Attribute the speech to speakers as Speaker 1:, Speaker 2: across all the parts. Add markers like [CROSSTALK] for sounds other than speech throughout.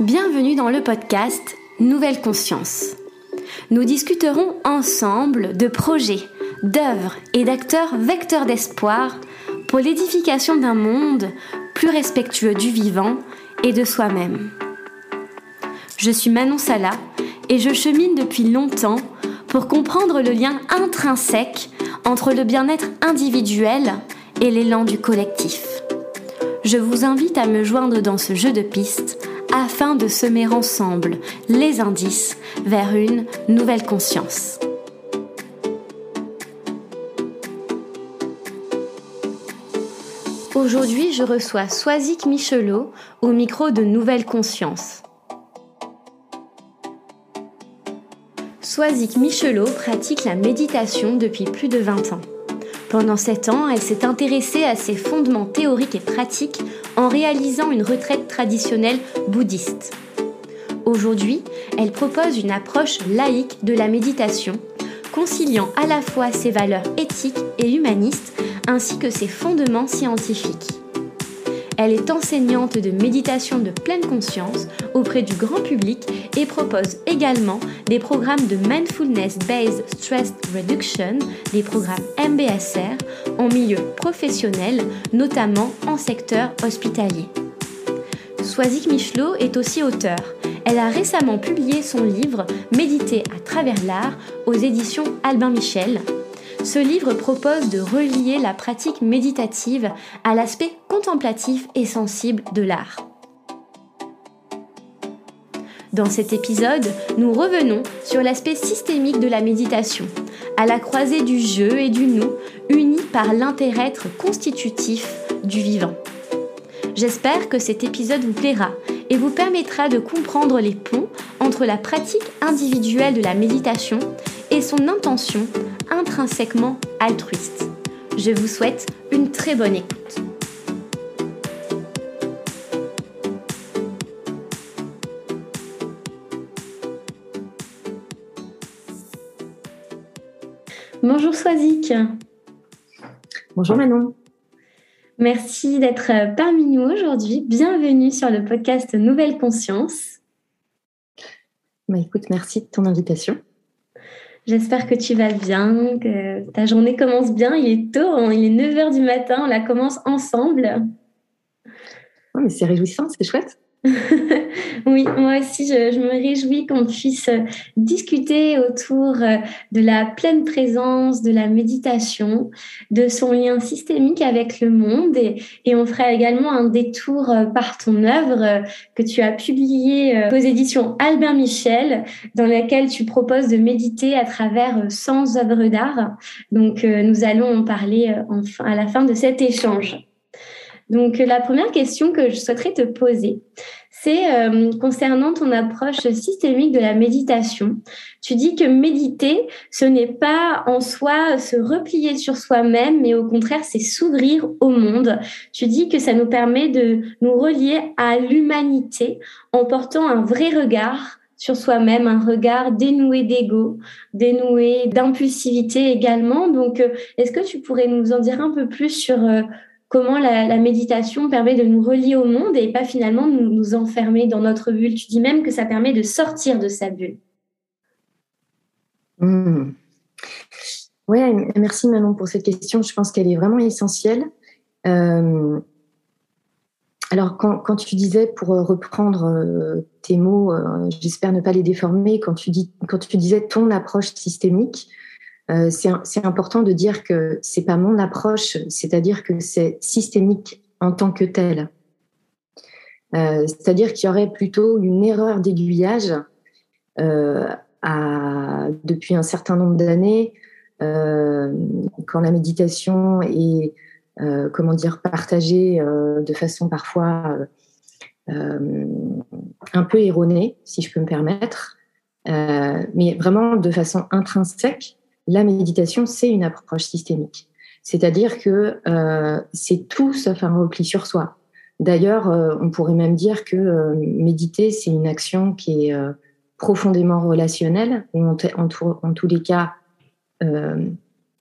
Speaker 1: Bienvenue dans le podcast Nouvelle Conscience. Nous discuterons ensemble de projets, d'œuvres et d'acteurs vecteurs d'espoir pour l'édification d'un monde plus respectueux du vivant et de soi-même. Je suis Manon Sala et je chemine depuis longtemps pour comprendre le lien intrinsèque entre le bien-être individuel et l'élan du collectif. Je vous invite à me joindre dans ce jeu de pistes afin de semer ensemble les indices vers une nouvelle conscience. Aujourd'hui, je reçois Soisic Michelot au micro de Nouvelle Conscience. Soisic Michelot pratique la méditation depuis plus de 20 ans. Pendant 7 ans, elle s'est intéressée à ses fondements théoriques et pratiques en réalisant une retraite traditionnelle bouddhiste. Aujourd'hui, elle propose une approche laïque de la méditation, conciliant à la fois ses valeurs éthiques et humanistes ainsi que ses fondements scientifiques. Elle est enseignante de méditation de pleine conscience auprès du grand public et propose également des programmes de Mindfulness Based Stress Reduction, des programmes MBSR, en milieu professionnel, notamment en secteur hospitalier. Soisic Michelot est aussi auteur. Elle a récemment publié son livre Méditer à travers l'art aux éditions Albin Michel, ce livre propose de relier la pratique méditative à l'aspect contemplatif et sensible de l'art. Dans cet épisode, nous revenons sur l'aspect systémique de la méditation, à la croisée du jeu et du nous, unis par l'intérêt-être constitutif du vivant. J'espère que cet épisode vous plaira et vous permettra de comprendre les ponts entre la pratique individuelle de la méditation et son intention intrinsèquement altruiste. Je vous souhaite une très bonne écoute. Bonjour Soisic.
Speaker 2: Bonjour Manon.
Speaker 1: Merci d'être parmi nous aujourd'hui. Bienvenue sur le podcast Nouvelle Conscience.
Speaker 2: Bah, écoute, merci de ton invitation.
Speaker 1: J'espère que tu vas bien, que ta journée commence bien. Il est tôt, hein. il est 9h du matin, on la commence ensemble.
Speaker 2: c'est réjouissant, c'est chouette. [LAUGHS]
Speaker 1: oui, moi aussi, je, me réjouis qu'on puisse discuter autour euh, de la pleine présence, de la méditation, de son lien systémique avec le monde. Et, et on fera également un détour euh, par ton œuvre euh, que tu as publiée aux éditions Albert Michel, dans laquelle tu proposes de méditer à travers 100 œuvres d'art. Donc, nous allons en parler à la fin de cet échange. Donc, la première question que je souhaiterais te poser, c'est euh, concernant ton approche systémique de la méditation. Tu dis que méditer, ce n'est pas en soi se replier sur soi-même, mais au contraire, c'est s'ouvrir au monde. Tu dis que ça nous permet de nous relier à l'humanité en portant un vrai regard sur soi-même, un regard dénoué d'ego, dénoué d'impulsivité également. Donc, euh, est-ce que tu pourrais nous en dire un peu plus sur euh, comment la, méditation permet de nous relier au monde et pas finalement nous, nous enfermer dans notre bulle. Tu dis même que ça permet de sortir de sa bulle.
Speaker 2: Hmm. Oui, merci Manon pour cette question. Je pense qu'elle est vraiment essentielle. Euh, alors, quand, tu disais, pour reprendre euh, tes mots, euh, j'espère ne pas les déformer, quand tu, dis, quand tu disais ton approche systémique, euh, c'est important de dire que c'est pas mon approche, c'est-à-dire que c'est systémique en tant que tel. Euh, c'est-à-dire qu'il y aurait plutôt une erreur d'aiguillage euh, depuis un certain nombre d'années, quand la méditation est comment dire partagée de façon parfois un peu erronée, si je peux me permettre, mais vraiment de façon intrinsèque la méditation, c'est une approche systémique. C'est-à-dire que euh, c'est tout sauf un repli sur soi. D'ailleurs, euh, on pourrait même dire que euh, méditer, c'est une action qui est profondément relationnelle, ou en, tous les cas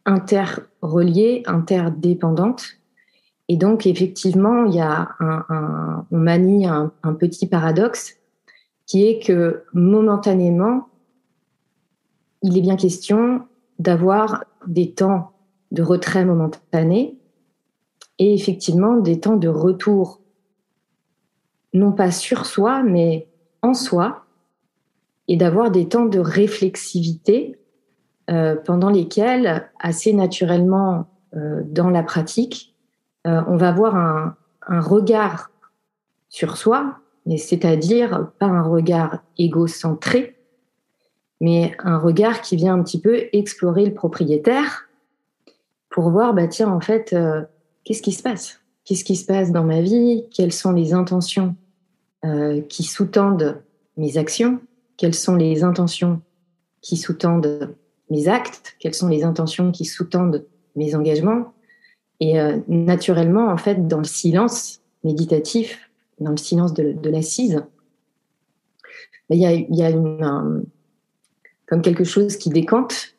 Speaker 2: interreliée, interdépendante. Et donc, effectivement, il y a un, on manie un, un, petit paradoxe, qui est que momentanément, il est bien question d'avoir des temps de retrait momentané et effectivement des temps de retour, non pas sur soi, mais en soi, et d'avoir des temps de réflexivité euh, pendant lesquels, assez naturellement euh, dans la pratique, euh, on va avoir un, un regard sur soi, c'est-à-dire pas un regard égocentré, mais un regard qui vient un petit peu explorer le propriétaire pour voir, bah tiens, en fait, euh, qu'est-ce qui se passe? Qu'est-ce qui se passe dans ma vie? Quelles sont les intentions euh, qui sous-tendent mes actions? Quelles sont les intentions qui sous-tendent mes actes? Quelles sont les intentions qui sous-tendent mes engagements? Et euh, naturellement, en fait, dans le silence méditatif, dans le silence de, l'assise, bah, il y a, y a une, comme quelque chose qui décante.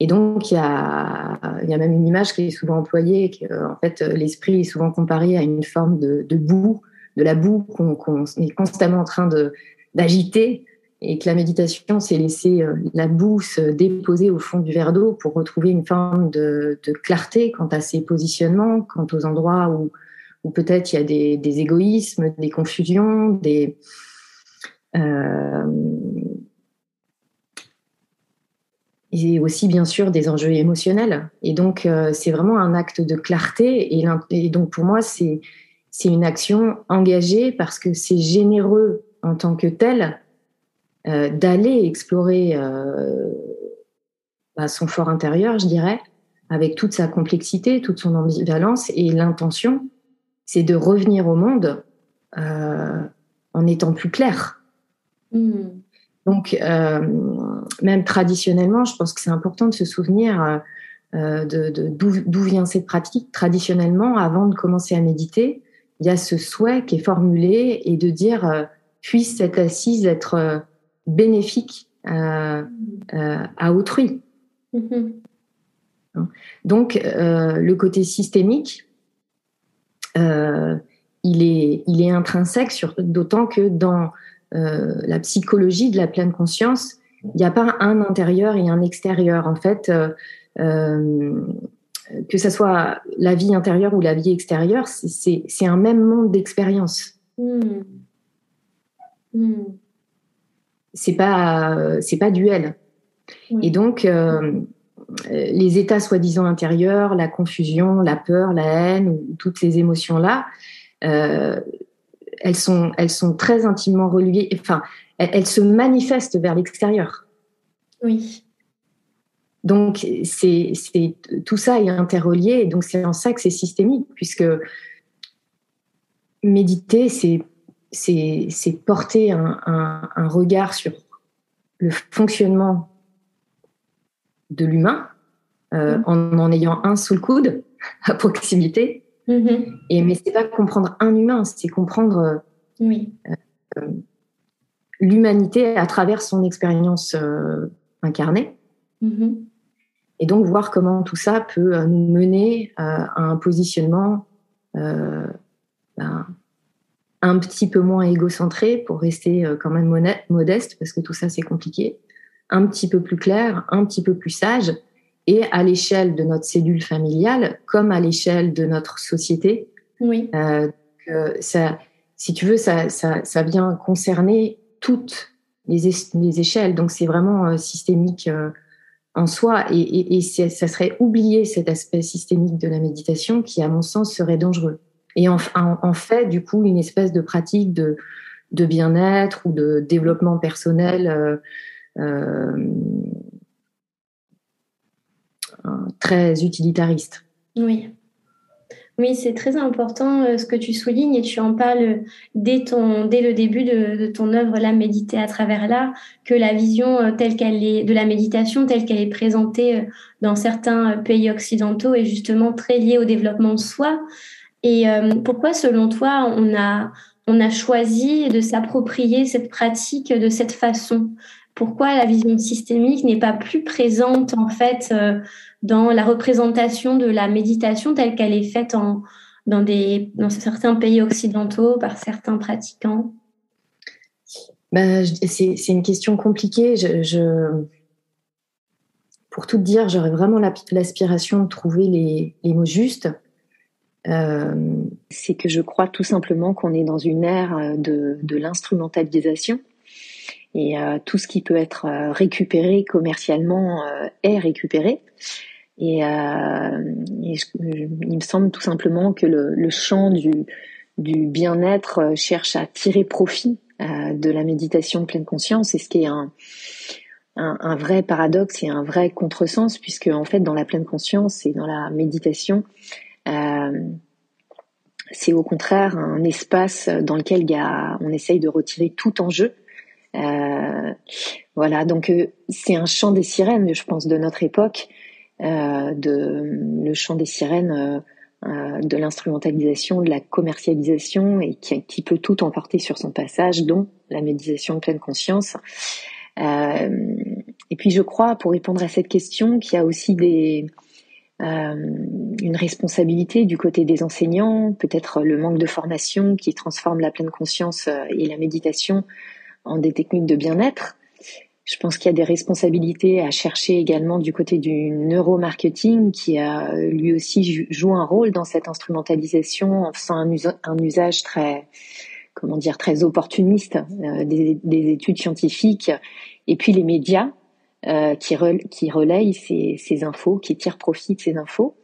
Speaker 2: Et donc, il y a, même une image qui est souvent employée, que, en fait, l'esprit est souvent comparé à une forme de, boue, de la boue qu'on est constamment en train d'agiter, et que la méditation, c'est laisser euh, la boue se déposer au fond du verre d'eau pour retrouver une forme de, clarté quant à ses positionnements, quant aux endroits où, peut-être il y a des, des, égoïsmes, des confusions, des... Euh, et aussi bien sûr des enjeux émotionnels. Et donc euh, c'est vraiment un acte de clarté. Et, donc pour moi c'est c'est une action engagée parce que c'est généreux en tant que tel euh, d'aller explorer euh, bah, son fort intérieur, je dirais, avec toute sa complexité, toute son ambivalence. Et l'intention, c'est de revenir au monde en étant plus clair. Mmh. Donc, euh, même traditionnellement, je pense que c'est important de se souvenir euh, de, d'où vient cette pratique. Traditionnellement, avant de commencer à méditer, il y a ce souhait qui est formulé et de dire euh, puisse cette assise être bénéfique à autrui. Mm-hmm. Donc, le côté systémique, il, est, il est intrinsèque, d'autant que dans euh, la psychologie de la pleine conscience, il n'y a pas un intérieur et un extérieur. En fait, euh, euh, que ce soit la vie intérieure ou la vie extérieure, c'est un même monde d'expérience. Hmm. Hmm. C'est pas c'est pas duel. Et donc les états soi-disant intérieurs, la confusion, la peur, la haine, toutes ces émotions là, elles sont, elles sont très intimement reliées, enfin, elles, se manifestent vers l'extérieur.
Speaker 1: Oui.
Speaker 2: Donc, c'est, tout ça est interrelié, et donc c'est en ça que c'est systémique, puisque méditer, c'est, c'est, porter un, un, regard sur le fonctionnement de l'humain, euh, mm. en en ayant un sous le coude, [LAUGHS] à proximité, Mm-hmm. Et, mais c'est pas comprendre un humain, c'est comprendre euh, oui. Euh, l'humanité à travers son expérience euh, incarnée. Mm-hmm. Et donc voir comment tout ça peut nous mener à un positionnement ben, un petit peu moins égocentré pour rester quand même modeste, parce que tout ça c'est compliqué, un petit peu plus clair, un petit peu plus sage, et à l'échelle de notre cellule familiale comme à l'échelle de notre société.
Speaker 1: Oui.
Speaker 2: Euh, ça, si tu veux, ça, ça, ça vient concerner toutes les, les échelles. Donc c'est vraiment euh, systémique euh, en soi et, et, et ça serait oublier cet aspect systémique de la méditation qui, à mon sens, serait dangereux. Et en, en, fait, du coup, une espèce de pratique de, de bien-être ou de développement personnel. Très utilitariste.
Speaker 1: Oui. Oui, c'est très important euh, ce que tu soulignes et tu en parles dès, ton, dès le début de, ton œuvre, La méditer à travers là, que la vision euh, telle qu'elle est, de la méditation telle qu'elle est présentée euh, dans certains pays occidentaux est justement très liée au développement de soi. Et pourquoi, selon toi, on a, on a choisi de s'approprier cette pratique de cette façon? Pourquoi la vision systémique n'est pas plus présente en fait dans la représentation de la méditation telle qu'elle est faite en, dans, des, dans certains pays occidentaux par certains pratiquants?
Speaker 3: Ben, c'est une question compliquée. Je, pour tout dire, j'aurais vraiment l'aspiration de trouver les, les, mots justes.
Speaker 2: Euh, c'est que je crois tout simplement qu'on est dans une ère de, de l'instrumentalisation et euh, tout ce qui peut être euh, récupéré commercialement euh, est récupéré. Et, et il me semble tout simplement que le, le champ du, du bien-être cherche à tirer profit de la méditation pleine conscience, et ce qui est un, un, un, vrai paradoxe et un vrai contresens, puisque en fait dans la pleine conscience et dans la méditation, euh, c'est au contraire un espace dans lequel y a, on essaye de retirer tout enjeu euh, voilà, donc euh, c'est un chant des sirènes, je pense, de notre époque, euh, de le chant des sirènes de l'instrumentalisation, de la commercialisation et qui, peut tout emporter sur son passage, dont la méditation de pleine conscience. et puis je crois, pour répondre à cette question, qu'il y a aussi une responsabilité du côté des enseignants, peut-être le manque de formation qui transforme la pleine conscience et la méditation en des techniques de bien-être. Je pense qu'il y a des responsabilités à chercher également du côté du neuromarketing qui a lui aussi joué un rôle dans cette instrumentalisation en faisant un, usage très, comment dire, très opportuniste euh, des, études scientifiques et puis les médias euh, qui, qui relayent ces, infos, qui tirent profit de ces infos.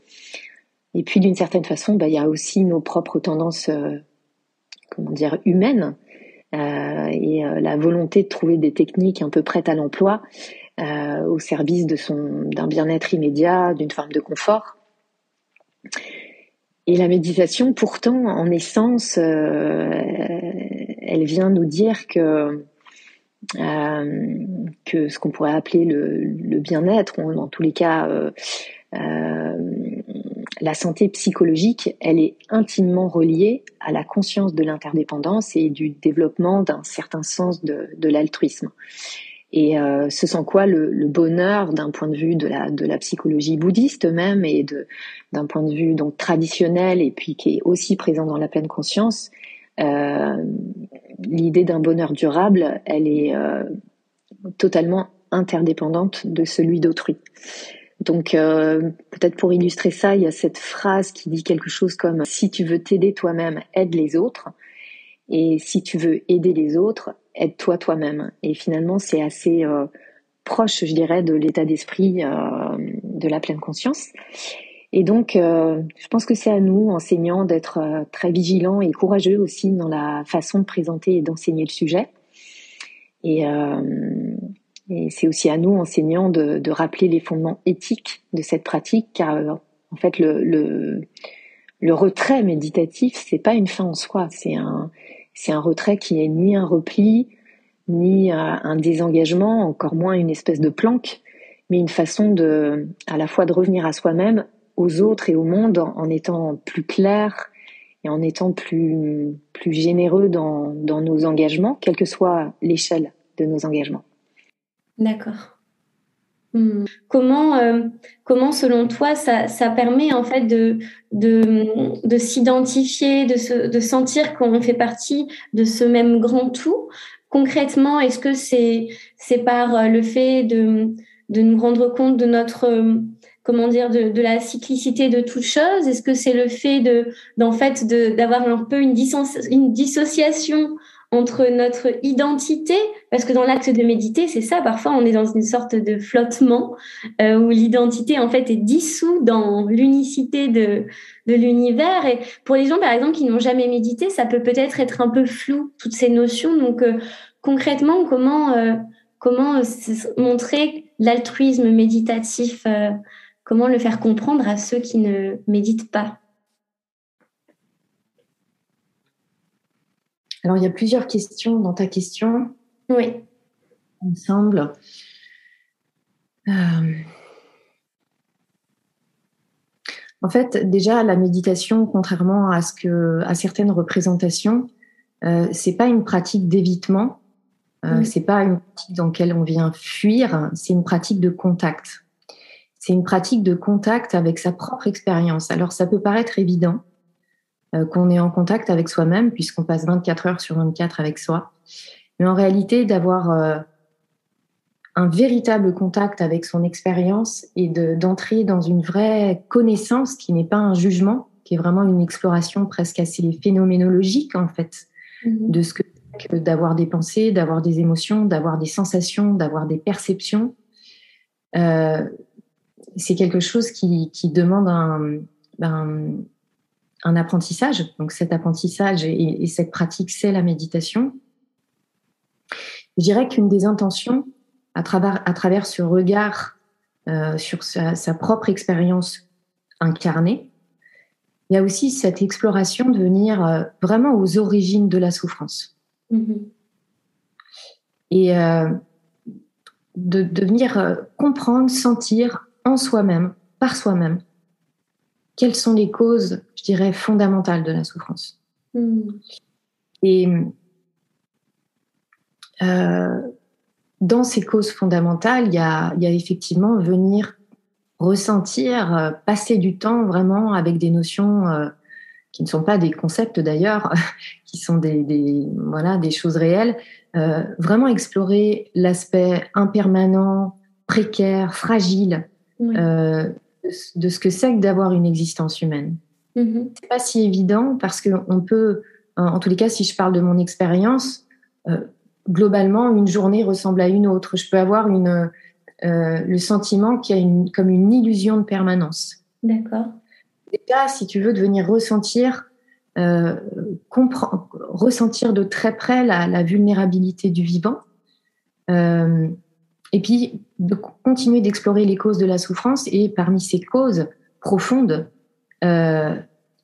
Speaker 2: Et puis d'une certaine façon, bah, il y a aussi nos propres tendances, euh, comment dire, humaines et euh, la volonté de trouver des techniques un peu prêtes à l'emploi euh, au service de son d'un bien-être immédiat, d'une forme de confort. Et la méditation, pourtant, en essence, elle vient nous dire que que ce qu'on pourrait appeler le, le bien-être, ou en tous les cas la santé psychologique, elle est intimement reliée à la conscience de l'interdépendance et du développement d'un certain sens de, l'altruisme. Et euh, ce sans quoi le, bonheur, d'un point de vue de la, de la psychologie bouddhiste même et d'un point de vue donc traditionnel et puis qui est aussi présent dans la pleine conscience, euh, l'idée d'un bonheur durable, elle est euh, totalement interdépendante de celui d'autrui. Donc euh, peut-être pour illustrer ça, il y a cette phrase qui dit quelque chose comme si tu veux t'aider toi-même, aide les autres. Et si tu veux aider les autres, aide-toi toi-même. Et finalement, c'est assez euh, proche, je dirais, de l'état d'esprit euh, de la pleine conscience. Et donc, je pense que c'est à nous, enseignants, d'être très vigilants et courageux aussi dans la façon de présenter et d'enseigner le sujet. Et, et c'est aussi à nous, enseignants, de, de, rappeler les fondements éthiques de cette pratique, car euh, en fait, le, le, le retrait méditatif, c'est pas une fin en soi, c'est un, c'est un retrait qui est ni un repli, ni un désengagement, encore moins une espèce de planque, mais une façon de, à la fois de revenir à soi-même, aux autres et au monde en, en, étant plus clair et en étant plus, plus généreux dans, dans nos engagements, quelle que soit l'échelle de nos engagements.
Speaker 1: D'accord. Hmm. Comment, euh, comment, selon toi, ça, ça, permet en fait de, de, de s'identifier, de, se, de sentir qu'on fait partie de ce même grand tout? Concrètement, est-ce que c'est c'est par euh, le fait de, de nous rendre compte de notre euh, comment dire de, de la cyclicité de toute chose? Est-ce que c'est le fait de d'en fait d'avoir un peu une, une dissociation entre notre identité, parce que dans l'acte de méditer, c'est ça, parfois on est dans une sorte de flottement euh, où l'identité en fait est dissoute dans l'unicité de, de l'univers. Et pour les gens, par exemple, qui n'ont jamais médité, ça peut peut-être être un peu flou, toutes ces notions. Donc euh, concrètement, comment, euh, comment montrer l'altruisme méditatif, comment le faire comprendre à ceux qui ne méditent pas?
Speaker 3: Alors, il y a plusieurs questions dans ta question.
Speaker 1: Oui.
Speaker 3: Il me semble. Euh, en fait, déjà, la méditation, contrairement à, ce que, à certaines représentations, euh, c'est pas une pratique d'évitement. Euh, C'est pas une pratique dans laquelle on vient fuir. C'est une pratique de contact. C'est une pratique de contact avec sa propre expérience. Alors, ça peut paraître évident, qu'on est en contact avec soi-même, puisqu'on passe 24 heures sur 24 avec soi.
Speaker 2: mais en réalité d'avoir euh, un véritable contact avec son expérience et d'entrer dans une vraie connaissance qui n'est pas un jugement, qui est vraiment une exploration presque assez phénoménologique en fait mm-hmm. de ce que d'avoir des pensées, d'avoir des émotions, d'avoir des sensations, d'avoir des perceptions. Euh, c'est quelque chose qui, demande un, un, apprentissage. Donc cet apprentissage et, cette pratique, c'est la méditation. Je dirais qu'une des intentions, à travers, à travers ce regard euh, sur sa, propre expérience incarnée, il y a aussi cette exploration de venir euh, vraiment aux origines de la souffrance. Mm-hmm. Et euh, de, de, venir comprendre, sentir en soi-même, par soi-même, quelles sont les causes, je dirais, fondamentales de la souffrance. Mm. Et euh, dans ces causes fondamentales, il y a, il y a effectivement venir ressentir, passer du temps vraiment avec des notions qui ne sont pas des concepts d'ailleurs, [LAUGHS] qui sont des, voilà, des choses réelles, euh, vraiment explorer l'aspect impermanent, précaire, fragile euh, de, ce que c'est que d'avoir une existence humaine. Mm-hmm. C'est pas si évident parce qu'on peut, en tous les cas, si je parle de mon expérience, euh, globalement, une journée ressemble à une autre. Je peux avoir une, le sentiment qu'il y a une, comme une illusion de permanence.
Speaker 1: D'accord
Speaker 2: déjà, si tu veux, devenir ressentir, euh, ressentir de très près la, vulnérabilité du vivant. Et puis, de continuer d'explorer les causes de la souffrance. Et parmi ces causes profondes, euh,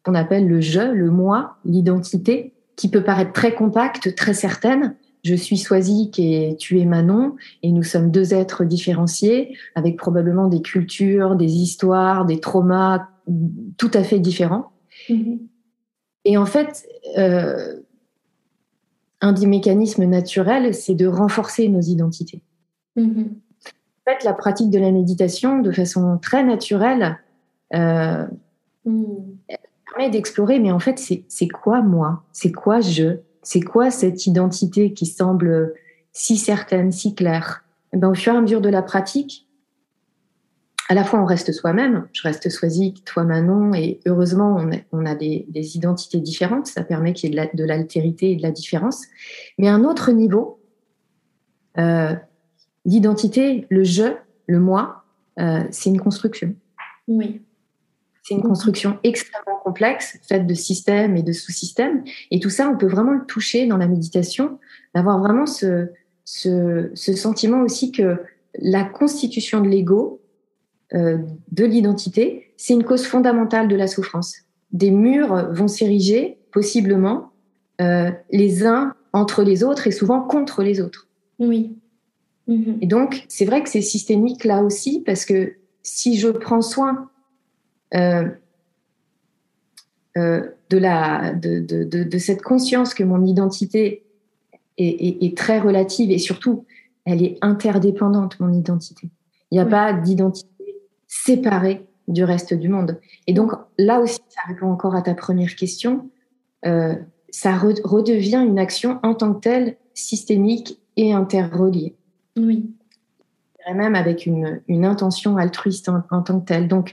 Speaker 2: qu'on appelle le je, le moi, l'identité, qui peut paraître très compacte, très certaine. Je suis Soisic et tu es Manon, et nous sommes deux êtres différenciés, avec probablement des cultures, des histoires, des traumas tout à fait différents. Mm-hmm. Et en fait, euh, un des mécanismes naturels, c'est de renforcer nos identités. Mm-hmm. En fait, la pratique de la méditation, de façon très naturelle, euh, mm. permet d'explorer, mais en fait, c'est quoi moi? C'est quoi je? C'est quoi cette identité qui semble si certaine, si claire? Et eh ben, Au fur et à mesure de la pratique, à la fois on reste soi-même, je reste Soisic, toi Manon, et heureusement on a, des, identités différentes, ça permet qu'il y ait de l'altérité et de la différence. Mais à un autre niveau, euh, l'identité, le je, le moi, euh, c'est une construction.
Speaker 1: Oui.
Speaker 2: C'est une construction extrêmement complexe, faite de systèmes et de sous-systèmes. Et tout ça, on peut vraiment le toucher dans la méditation, d'avoir vraiment ce, ce, ce sentiment aussi que la constitution de l'ego, euh, de l'identité, c'est une cause fondamentale de la souffrance. Des murs vont s'ériger, possiblement, euh, les uns entre les autres et souvent contre les autres.
Speaker 1: Oui.
Speaker 2: Mhm. Et donc, c'est vrai que c'est systémique là aussi, parce que si je prends soin euh, de, la, de, cette conscience que mon identité est, très relative et surtout, elle est interdépendante, mon identité. Il n'y a pas d'identité séparé du reste du monde. Et donc là aussi, ça répond encore à ta première question. Euh, ça redevient une action en tant que telle systémique et interreliée.
Speaker 1: Oui.
Speaker 2: même avec une, intention altruiste en, tant que telle. Donc,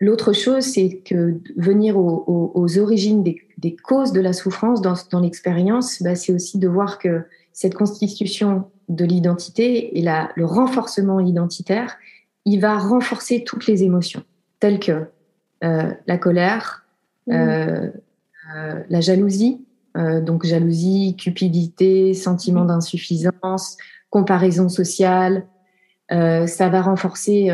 Speaker 2: l'autre chose, c'est que venir aux, origines des, causes de la souffrance dans, l'expérience, bah, c'est aussi de voir que cette constitution de l'identité et la, le renforcement identitaire, il va renforcer toutes les émotions, telles que euh, la colère, mmh. euh, euh, la jalousie, donc jalousie, cupidité, sentiment mmh. d'insuffisance, comparaison sociale. ça va renforcer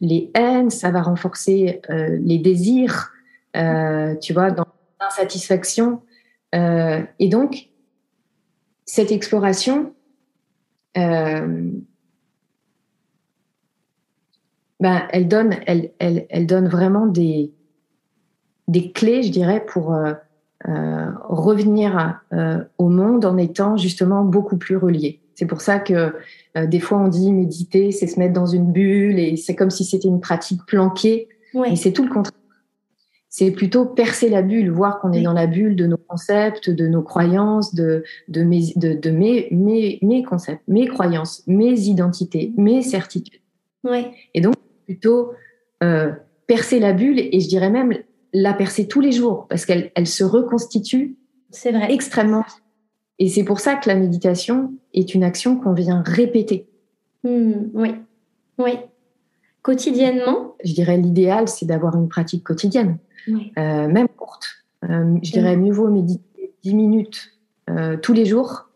Speaker 2: les haines, ça va renforcer les désirs, tu vois, dans l'insatisfaction. et donc, cette exploration, ben, elle, donne, elle, elle, elle donne vraiment des, des clés, je dirais, pour euh, euh, revenir euh, au monde en étant justement beaucoup plus relié. C'est pour ça que des fois on dit méditer, c'est se mettre dans une bulle et c'est comme si c'était une pratique planquée. Et c'est tout le contraire. c'est plutôt percer la bulle, voir qu'on est dans la bulle de nos concepts, de nos croyances, de, de, mes, de, mes, mes, mes, concepts, mes croyances, mes identités, mes certitudes.
Speaker 1: Ouais.
Speaker 2: Et donc, plutôt euh, percer la bulle, et je dirais même la percer tous les jours, parce qu'elle elle se reconstitue
Speaker 1: c'est vrai.
Speaker 2: extrêmement. Et c'est pour ça que la méditation est une action qu'on vient répéter.
Speaker 1: Hmm, oui, oui. Quotidiennement?
Speaker 2: Je dirais l'idéal, c'est d'avoir une pratique quotidienne. Euh, même courte. Euh, je dirais mieux vaut méditer 10 minutes euh, tous les jours.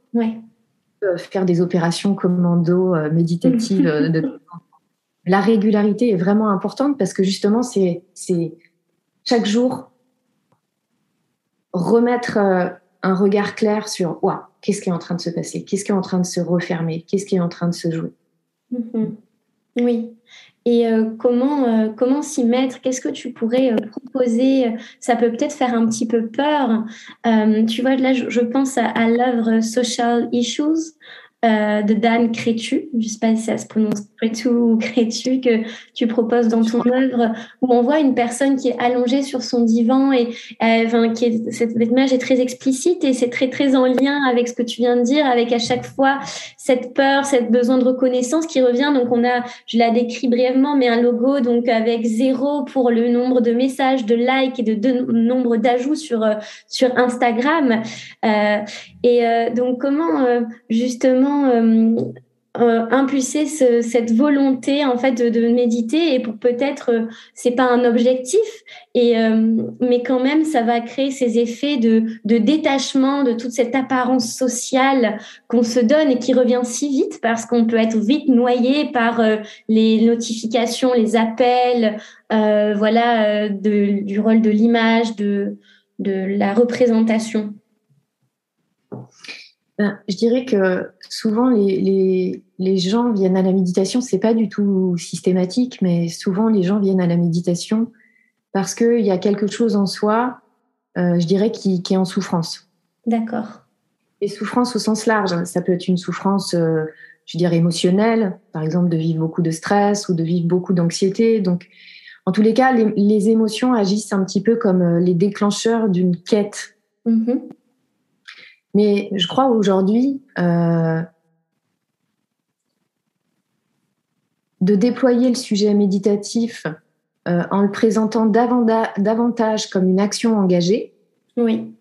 Speaker 2: faire des opérations commando méditatives. de... [LAUGHS] La régularité est vraiment importante parce que justement, c'est chaque jour remettre un regard clair sur wow, qu'est-ce qui est en train de se passer, qu'est-ce qui est en train de se refermer, qu'est-ce qui est en train de se jouer?
Speaker 1: Mm-hmm. Oui, et euh, comment, euh, comment s'y mettre? Qu'est-ce que tu pourrais euh, proposer? Ça peut peut-être faire un petit peu peur. tu vois, là, je, pense à l'œuvre Social Issues euh, de Dan Crétu, je ne sais pas si ça se prononce Crétu ou Crétu, que tu proposes dans ton œuvre, où on voit une personne qui est allongée sur son divan et euh, enfin, qui est, cette image est très explicite et c'est très très en lien avec ce que tu viens de dire, avec à chaque fois cette peur, cette besoin de reconnaissance qui revient. Donc on a, je la décris brièvement, mais un logo donc avec zéro pour le nombre de messages, de likes et de, nombre d'ajouts sur euh, sur Instagram. Euh, et donc comment justement euh, euh, impulser cette volonté en fait de, méditer et pour peut-être euh, c'est pas un objectif et mais quand même ça va créer ces effets de, détachement de toute cette apparence sociale qu'on se donne et qui revient si vite parce qu'on peut être vite noyé par les notifications les appels voilà du rôle de l'image de de la représentation
Speaker 2: ben, je dirais que souvent les, gens viennent à la méditation, c'est pas du tout systématique, mais souvent les gens viennent à la méditation parce qu'il y a quelque chose en soi, euh, je dirais, qui, est en souffrance.
Speaker 1: D'accord.
Speaker 2: Et souffrance au sens large, ça peut être une souffrance, euh, je dirais, émotionnelle, par exemple de vivre beaucoup de stress ou de vivre beaucoup d'anxiété. Donc, en tous les cas, les, émotions agissent un petit peu comme euh, les déclencheurs d'une quête. Mm-hmm. Mais je crois aujourd'hui, euh, de déployer le sujet méditatif euh, en le présentant davantage comme une action engagée.
Speaker 1: Oui.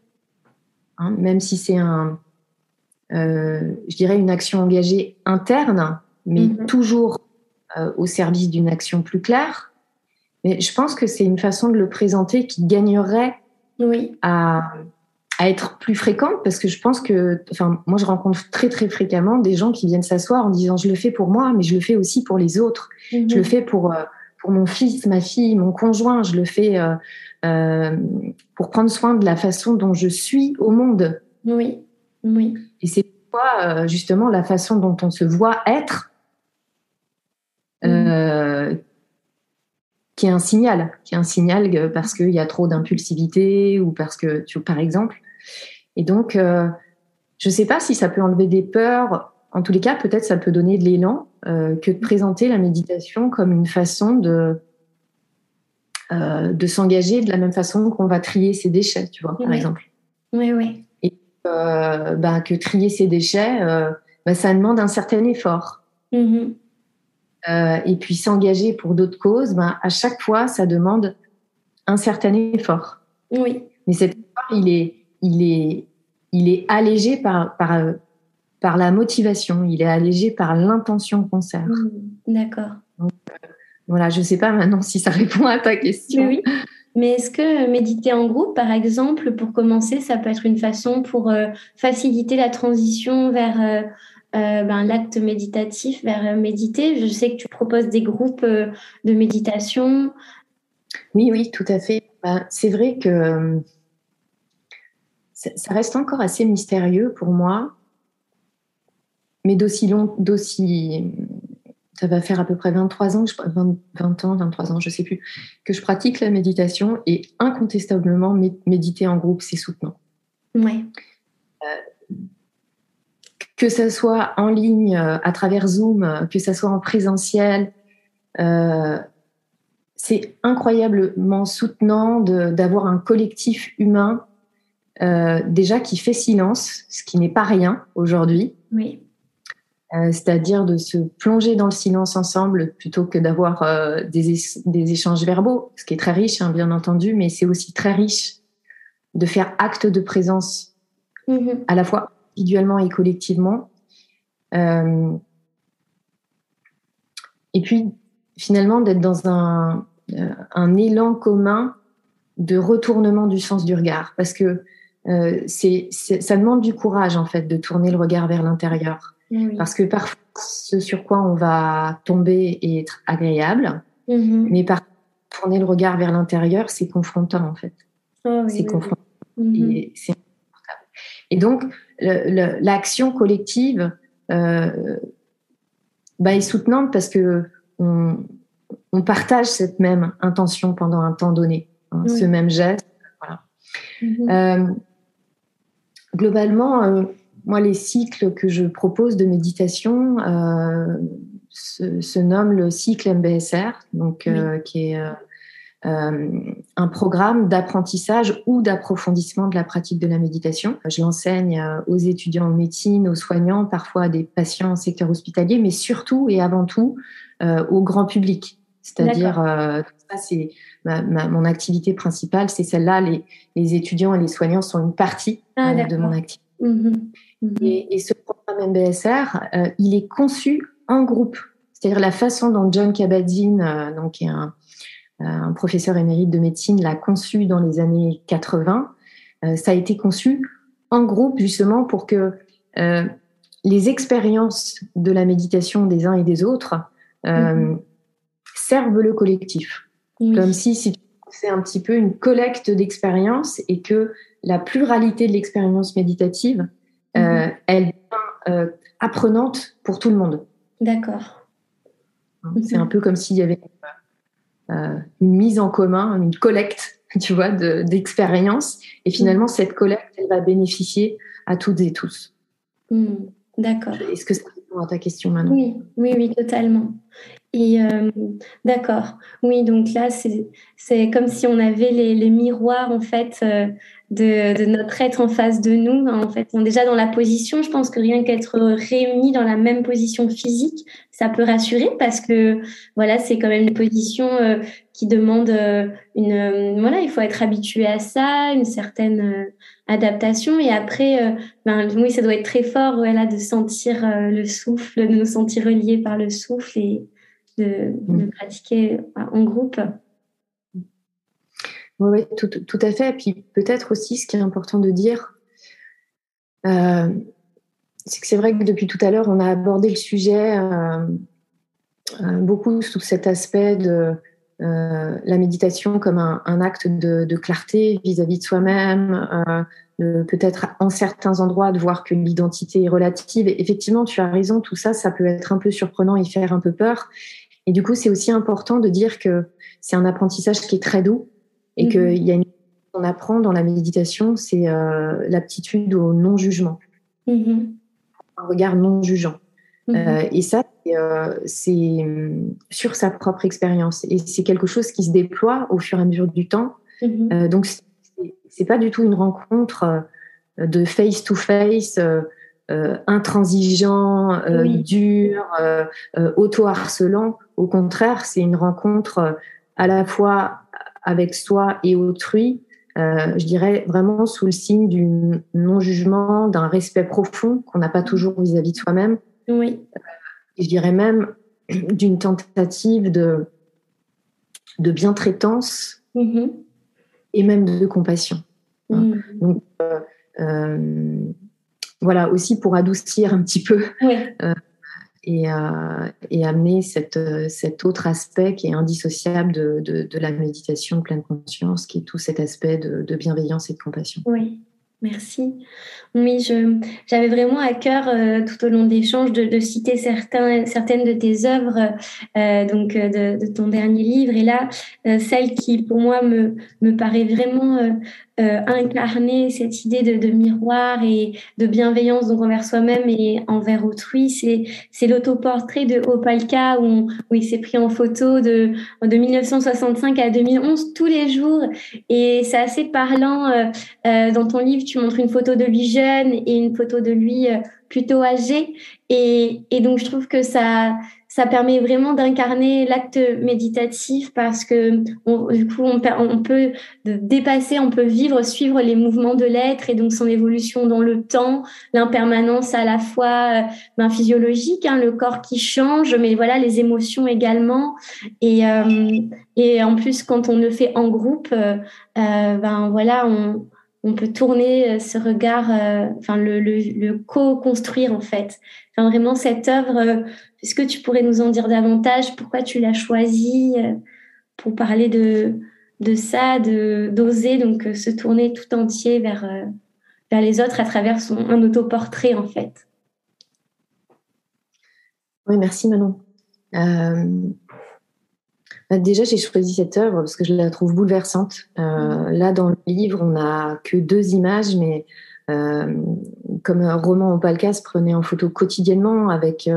Speaker 2: Hein, même si c'est un, euh, je dirais une action engagée interne, mais mhm. toujours au service d'une action plus claire. Mais je pense que c'est une façon de le présenter qui gagnerait
Speaker 1: oui.
Speaker 2: à, à être plus fréquente parce que je pense que, enfin, moi je rencontre très très fréquemment des gens qui viennent s'asseoir en disant je le fais pour moi, mais je le fais aussi pour les autres. Je le mhm. fais pour euh, pour mon fils, ma fille, mon conjoint. Je le fais euh, euh, pour prendre soin de la façon dont je suis au monde.
Speaker 1: Oui, oui.
Speaker 2: Et c'est quoi justement la façon dont on se voit être. Mhm. qui est un signal, qui est un signal parce qu'il y a trop d'impulsivité ou parce que, tu, par exemple, et donc, euh, je ne sais pas si ça peut enlever des peurs. En tous les cas, peut-être ça peut donner de l'élan euh, que de présenter la méditation comme une façon de euh, de s'engager de la même façon qu'on va trier ses déchets, tu vois, par exemple.
Speaker 1: Oui, oui.
Speaker 2: Et bah, que trier ses déchets, bah, ça demande un certain effort.
Speaker 1: Mm-hmm.
Speaker 2: et puis s'engager pour d'autres causes, bah, à chaque fois, ça demande un certain effort.
Speaker 1: Oui.
Speaker 2: Mais cet effort, il est, il est, il est allégé par, par, par la motivation, il est allégé par l'intention qu'on sert. Mmh,
Speaker 1: d'accord.
Speaker 2: Euh, voilà, je ne sais pas maintenant si ça répond à ta question.
Speaker 1: Oui, Mais est-ce que méditer en groupe, par exemple, pour commencer, ça peut être une façon pour euh, faciliter la transition vers euh, ben, l'acte méditatif, vers méditer? Je sais que tu proposes des groupes de méditation.
Speaker 2: Oui, oui, tout à fait. Ben, c'est vrai que ça reste encore assez mystérieux pour moi, mais d'aussi long, d'aussi, ça va faire à peu près 23 ans, 20, ans, 23 ans, je sais plus, que je pratique la méditation et incontestablement, méditer en groupe, c'est soutenant.
Speaker 1: Ouais.
Speaker 2: Euh, que ça soit en ligne, euh, à travers Zoom, euh, que ça soit en présentiel, c'est incroyablement soutenant d'avoir un collectif humain euh, déjà qui fait silence, ce qui n'est pas rien aujourd'hui.
Speaker 1: Oui.
Speaker 2: Euh, c'est-à-dire de se plonger dans le silence ensemble plutôt que d'avoir euh, des, des, échanges verbaux, ce qui est très riche, hein, bien entendu, mais c'est aussi très riche de faire acte de présence mm-hmm. à la fois individuellement et collectivement. Euh, et puis, finalement, d'être dans un, un, élan commun de retournement du sens du regard. Parce que euh, c'est, ça demande du courage, en fait, de tourner le regard vers l'intérieur. Parce que parfois, ce sur quoi on va tomber est être agréable, mm-hmm. mais par tourner le regard vers l'intérieur, c'est confrontant, en fait. Oh c'est confrontant. Mm-hmm. Et c'est Et donc, l'action collective euh, bah, est soutenante parce que on, on, partage cette même intention pendant un temps donné, hein, ce même geste. Voilà. Mm-hmm. Euh, globalement, euh, moi, les cycles que je propose de méditation euh, se, se, nomment le cycle MBSR, donc euh, qui est un programme d'apprentissage ou d'approfondissement de la pratique de la méditation. Je l'enseigne aux étudiants en médecine, aux soignants, parfois à des patients en secteur hospitalier, mais surtout et avant tout au grand public. C'est-à-dire, ça c'est mon activité principale, c'est celle-là. Les, les, étudiants et les soignants sont une partie ah, de mon activité. Mmh mmh et, et, ce programme MBSR, il est conçu en groupe. C'est-à-dire la façon dont John Kabat-Zinn, donc qui est un, euh, un professeur émérite de médecine l'a conçu dans les années 80. Euh, ça a été conçu en groupe justement pour que euh, les expériences de la méditation des uns et des autres mm-hmm. Servent le collectif. Comme si, si c'est un petit peu une collecte d'expériences et que la pluralité de l'expérience méditative, mm-hmm. elle est apprenante pour tout le monde.
Speaker 1: D'accord.
Speaker 2: C'est un peu comme s'il y avait euh, une mise en commun, une collecte, [LAUGHS] tu vois, d'expérience. et finalement, mm. cette collecte, elle va bénéficier à toutes et tous.
Speaker 1: Mm. D'accord.
Speaker 2: Est-ce que ça répond à ta question maintenant
Speaker 1: Oui, oui, oui, totalement. Et euh, d'accord. Oui, donc là, c'est comme si on avait les, les miroirs, en fait, euh, de, de, notre être en face de nous. En fait, on déjà dans la position. Je pense que rien qu'être réunis dans la même position physique, ça peut rassurer parce que voilà, c'est quand même une position euh, qui demande euh, une voilà, il faut être habitué à ça, une certaine adaptation. Et après, ben, oui, ça doit être très fort, voilà, de sentir le souffle, de nous sentir reliés par le souffle et de, de mmh. pratiquer en groupe.
Speaker 2: Oui, tout, tout, à fait. Et puis peut-être aussi, ce qui est important de dire, euh, c'est que c'est vrai que depuis tout à l'heure, on a abordé le sujet euh, euh, beaucoup sous cet aspect de la méditation comme un, un acte de, de clarté vis-à-vis de soi-même, peut-être en certains endroits de voir que l'identité est relative. Et effectivement, tu as raison, tout ça, ça peut être un peu surprenant et faire un peu peur. Et du coup, c'est aussi important de dire que c'est un apprentissage qui est très doux et mhm. qu'il y a une qu'on apprend dans la méditation, c'est euh, l'aptitude au non-jugement, mhm. un regard non-jugeant. Mhm. Euh, et ça, c'est euh, sur sa propre expérience. Et c'est quelque chose qui se déploie au fur et à mesure du temps. donc, c'est pas du tout une rencontre de face-to-face, intransigeant, dur, auto-harcelant. Au contraire, c'est une rencontre à la fois avec soi et autrui, euh, je dirais vraiment sous le signe du non-jugement, d'un respect profond qu'on n'a pas toujours vis-à-vis de soi-même.
Speaker 1: Oui.
Speaker 2: Et je dirais même d'une tentative de, de bientraitance mm-hmm. et même de compassion. Hein. Mm. Donc, euh, euh, voilà, aussi pour adoucir un petit peu et, euh, et amener cet autre aspect qui est indissociable de, la méditation pleine conscience, qui est tout cet aspect de, bienveillance et de compassion.
Speaker 1: Oui. Merci. Oui, j'avais vraiment à cœur euh, tout au long de l'échange de, citer certaines de tes œuvres, euh, donc de, ton dernier livre, et là, celle qui pour moi me, me paraît vraiment euh, incarner cette idée de, miroir et de bienveillance donc envers soi-même et envers autrui. C'est, c'est l'autoportrait de Opalka où, où il s'est pris en photo de, de 1965 à 2011 tous les jours. Et c'est assez parlant. Euh, euh, dans ton livre, tu montres une photo de lui jeune et une photo de lui plutôt âgé. Et, et donc, je trouve que ça, ça permet vraiment d'incarner l'acte méditatif parce que du coup on, peut dépasser, on peut vivre, suivre les mouvements de l'être et donc son évolution dans le temps, l'impermanence à la fois euh, ben, physiologique, hein, le corps qui change, mais voilà les émotions également. Et, euh, et en plus quand on le fait en groupe, euh, ben voilà on on peut tourner ce regard, enfin le, co-construire en fait. Enfin, vraiment cette œuvre est-ce que tu pourrais nous en dire davantage? Pourquoi tu l'as choisi euh, pour parler de, ça, d'oser donc euh, se tourner tout entier vers, euh, vers les autres à travers son, un autoportrait en fait?
Speaker 2: Oui, merci Manon. Déjà, j'ai choisi cette œuvre parce que je la trouve bouleversante. là, dans le livre, on n'a que deux images, mais comme un roman au Palcas prenait en photo quotidiennement avec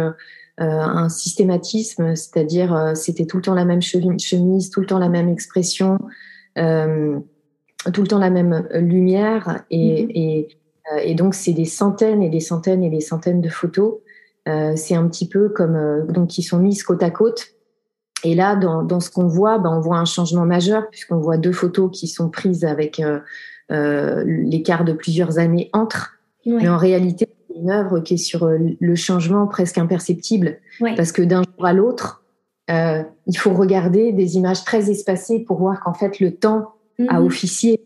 Speaker 2: euh, un systématisme, c'est-à-dire euh, c'était tout le temps la même chemise, tout le temps la même expression, euh, tout le temps la même lumière, et, et, donc c'est des centaines et des centaines et des centaines de photos. c'est un petit peu comme donc qui sont mises côte à côte. Et là, dans, dans ce qu'on voit, ben, on voit un changement majeur puisqu'on voit deux photos qui sont prises avec l'écart de plusieurs années entre. Mais en réalité, une œuvre qui est sur euh, le changement presque imperceptible, parce que d'un jour à l'autre, euh, il faut regarder des images très espacées pour voir qu'en fait le temps a mhm. officié,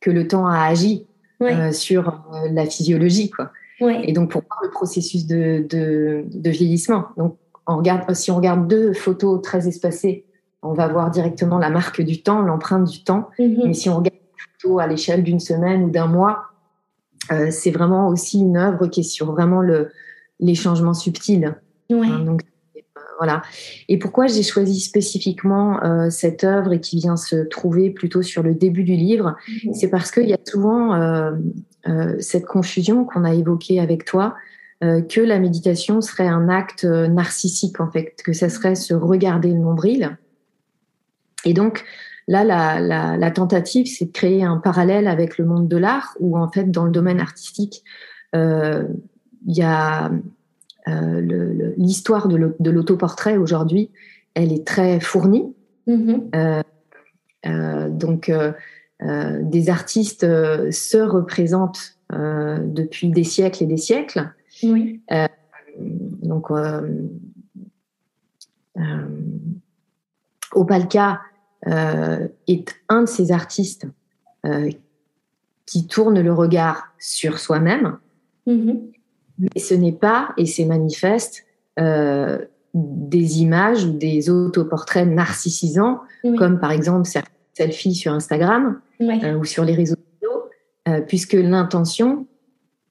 Speaker 2: que le temps a agi euh, sur la physiologie, quoi. Et donc pour voir le processus de, de, vieillissement. Donc on regarde, si on regarde deux photos très espacées, on va voir directement la marque du temps, l'empreinte du temps. Mhm. Mais si on regarde une photo à l'échelle d'une semaine ou d'un mois, euh, c'est vraiment aussi une œuvre qui est sur vraiment le, les changements subtils. Hein, donc, euh, voilà. Et pourquoi j'ai choisi spécifiquement euh, cette œuvre et qui vient se trouver plutôt sur le début du livre, mhm. c'est parce qu'il y a souvent cette confusion qu'on a évoquée avec toi, que la méditation serait un acte narcissique en fait, que ça serait se regarder le nombril. Et donc, Là, la, tentative, c'est de créer un parallèle avec le monde de l'art, où en fait, dans le domaine artistique, euh, il y a euh, l'histoire de l'autoportrait aujourd'hui, elle est très fournie. Mm-hmm. Euh, donc, des artistes se représentent depuis des siècles et des siècles. Oui. donc, Opalka euh, est un de ces artistes euh, qui tourne le regard sur soi-même, mm-hmm. mais ce n'est pas, et c'est manifeste, euh, des images ou des autoportraits narcissisants, comme par exemple certaines selfies sur Instagram ou sur les réseaux sociaux, puisque l'intention,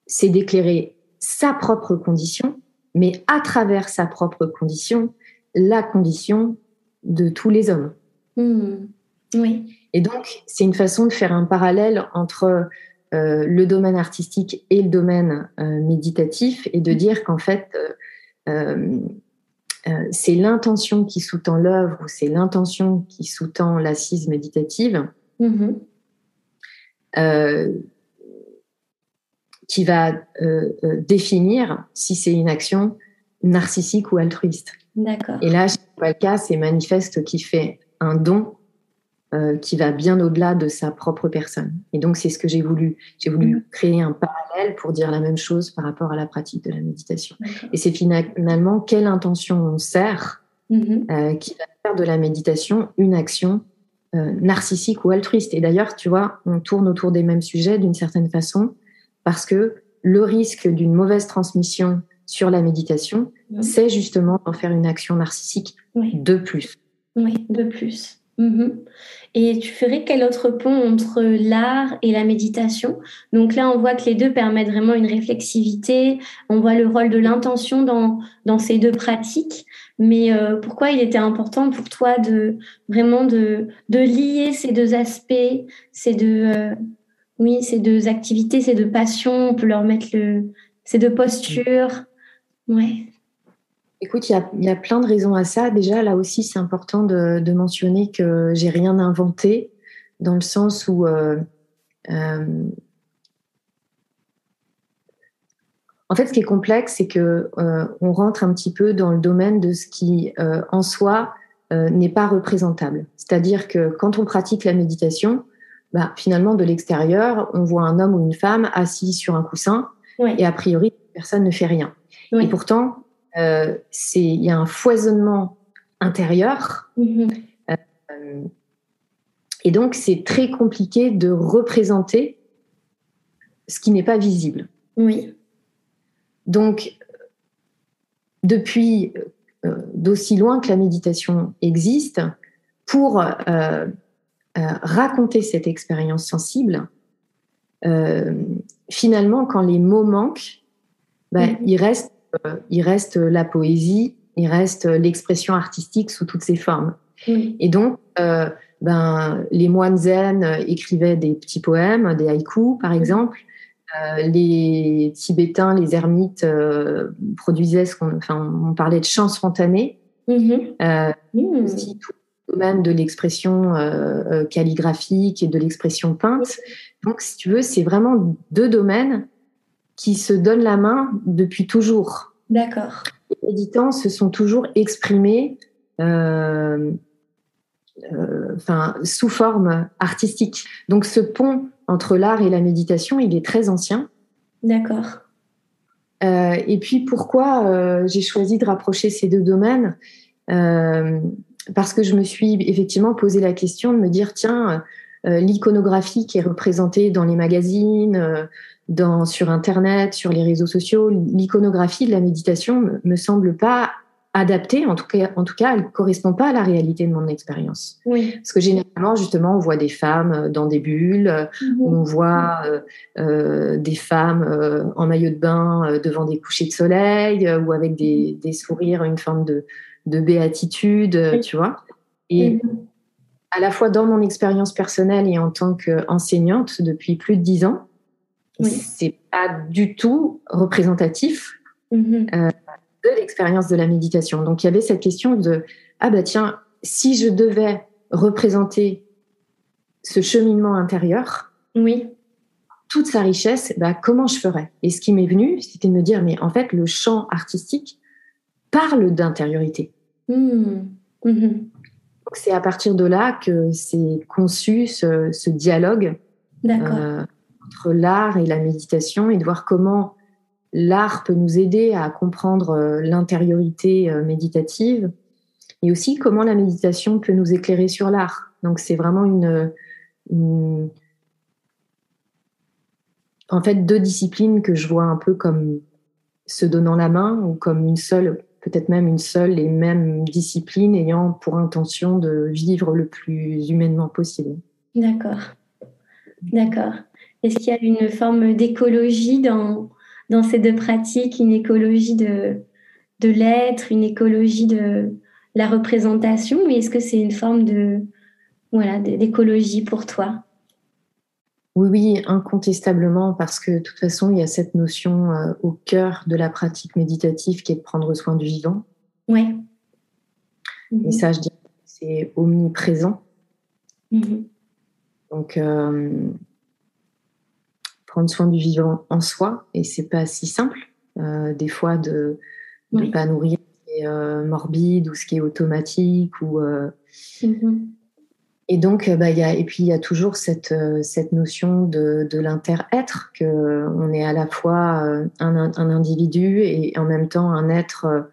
Speaker 2: c'est d'éclairer sa propre condition, mais à travers sa propre condition, la condition de tous les hommes.
Speaker 1: Hmm. Oui.
Speaker 2: Et donc, c'est une façon de faire un parallèle entre euh, le domaine artistique et le domaine euh, méditatif et de hmm. dire qu'en fait, euh, c'est l'intention qui sous-tend l'œuvre ou c'est l'intention qui sous-tend l'assise méditative hmm. Qui va définir si c'est une action narcissique ou altruiste.
Speaker 1: D'accord.
Speaker 2: Et là, c'est pas le cas, c'est manifeste qui fait un don euh, qui va bien au-delà de sa propre personne. Et donc, c'est ce que j'ai voulu. J'ai voulu mm. créer un parallèle pour dire la même chose par rapport à la pratique de la méditation. Et c'est finalement quelle intention on sert mm-hmm. euh, qui va faire de la méditation une action euh, narcissique ou altruiste. Et d'ailleurs, tu vois, on tourne autour des mêmes sujets d'une certaine façon parce que le risque d'une mauvaise transmission sur la méditation, c'est justement d'en faire une action narcissique de plus.
Speaker 1: Oui, de plus. Mhm. Et tu ferais quel autre pont entre l'art et la méditation? Donc là, on voit que les deux permettent vraiment une réflexivité. On voit le rôle de l'intention dans, dans ces deux pratiques. Mais euh, pourquoi il était important pour toi de vraiment de, de lier ces deux aspects, ces deux, euh, Oui, ces deux activités, ces deux passions, on peut leur mettre le, ces deux postures. Ouais.
Speaker 2: Écoute, il y a, plein de raisons à ça. Déjà, là aussi, c'est important de, mentionner que j'ai rien inventé, dans le sens où euh, euh, en fait, ce qui est complexe, c'est que euh, on rentre un petit peu dans le domaine de ce qui, en soi, n'est pas représentable. C'est-à-dire que quand on pratique la méditation, bah, finalement, de l'extérieur, on voit un homme ou une femme assis sur un coussin, et a priori, personne ne fait rien. Et pourtant, euh, il y a un foisonnement intérieur. Mm-hmm. Euh, et donc, c'est très compliqué de représenter ce qui n'est pas visible.
Speaker 1: Oui.
Speaker 2: Donc, depuis euh, d'aussi loin que la méditation existe, pour raconter cette expérience sensible, finalement, quand les mots manquent, bah, mm-hmm. il reste euh, il reste la poésie, il reste l'expression artistique sous toutes ses formes. Et donc, euh, ben, les moines zen écrivaient des petits poèmes, des haïkus par exemple. Euh, les Tibétains, les ermites produisaient ce qu'on, enfin, on parlait de chants spontanés. Mm-hmm. Aussi tout le domaine de l'expression calligraphique et de l'expression peinte. Donc, si tu veux, c'est vraiment deux domaines qui se donnent la main depuis toujours.
Speaker 1: D'accord.
Speaker 2: Les méditants se sont toujours exprimés euh, euh, enfin, sous forme artistique. Donc ce pont entre l'art et la méditation, il est très ancien.
Speaker 1: D'accord.
Speaker 2: Euh, et puis pourquoi j'ai choisi de rapprocher ces deux domaines? Parce que je me suis effectivement posé la question de me dire, tiens, l'iconographie qui est représentée dans les magazines, dans, sur Internet, sur les réseaux sociaux, l'iconographie de la méditation me, me semble pas adaptée. En tout cas, en tout cas, elle correspond pas à la réalité de mon expérience.
Speaker 1: Oui.
Speaker 2: Parce que généralement, justement, on voit des femmes euh, dans des bulles, euh, mhm. on voit euh, euh, des femmes euh, en maillot de bain devant des couchers de soleil ou avec des, des, sourires, une forme de, de béatitude, tu vois. Et mhm. à la fois dans mon expérience personnelle et en tant qu'enseignante depuis plus de dix ans, c'est pas du tout représentatif mm-hmm. euh, de l'expérience de la méditation. Donc il y avait cette question de ah bah tiens, si je devais représenter ce cheminement intérieur,
Speaker 1: oui.
Speaker 2: toute sa richesse, bah, comment je ferais? Et ce qui m'est venu, c'était de me dire mais en fait le champ artistique parle d'intériorité.
Speaker 1: Mm. Mm-hmm.
Speaker 2: C'est à partir de là que c'est conçu ce, dialogue.
Speaker 1: Euh,
Speaker 2: entre l'art et la méditation et de voir comment l'art peut nous aider à comprendre euh, l'intériorité euh, méditative et aussi comment la méditation peut nous éclairer sur l'art. Donc c'est vraiment une, en fait deux disciplines que je vois un peu comme se donnant la main ou comme une seule, peut-être même une seule et même discipline ayant pour intention de vivre le plus humainement possible.
Speaker 1: D'accord. D'accord. Est-ce qu'il y a une forme d'écologie dans, dans ces deux pratiques, une écologie de, de l'être, une écologie de la représentation, ou est-ce que c'est une forme de voilà d'écologie pour toi?
Speaker 2: Oui, oui, incontestablement, parce que de toute façon, il y a cette notion euh, au cœur de la pratique méditative qui est de prendre soin du vivant.
Speaker 1: Oui.
Speaker 2: Et mhm. ça, je dirais, c'est omniprésent. Mhm. Donc, euh, prendre soin du vivant en soi et c'est pas si simple euh, des fois de ne pas nourrir ce qui est morbide ou ce qui est automatique ou mm-hmm. Et donc bah, y a, et puis il y a toujours cette, cette notion de, de l'inter-être que on est à la fois un, un, individu et en même temps un être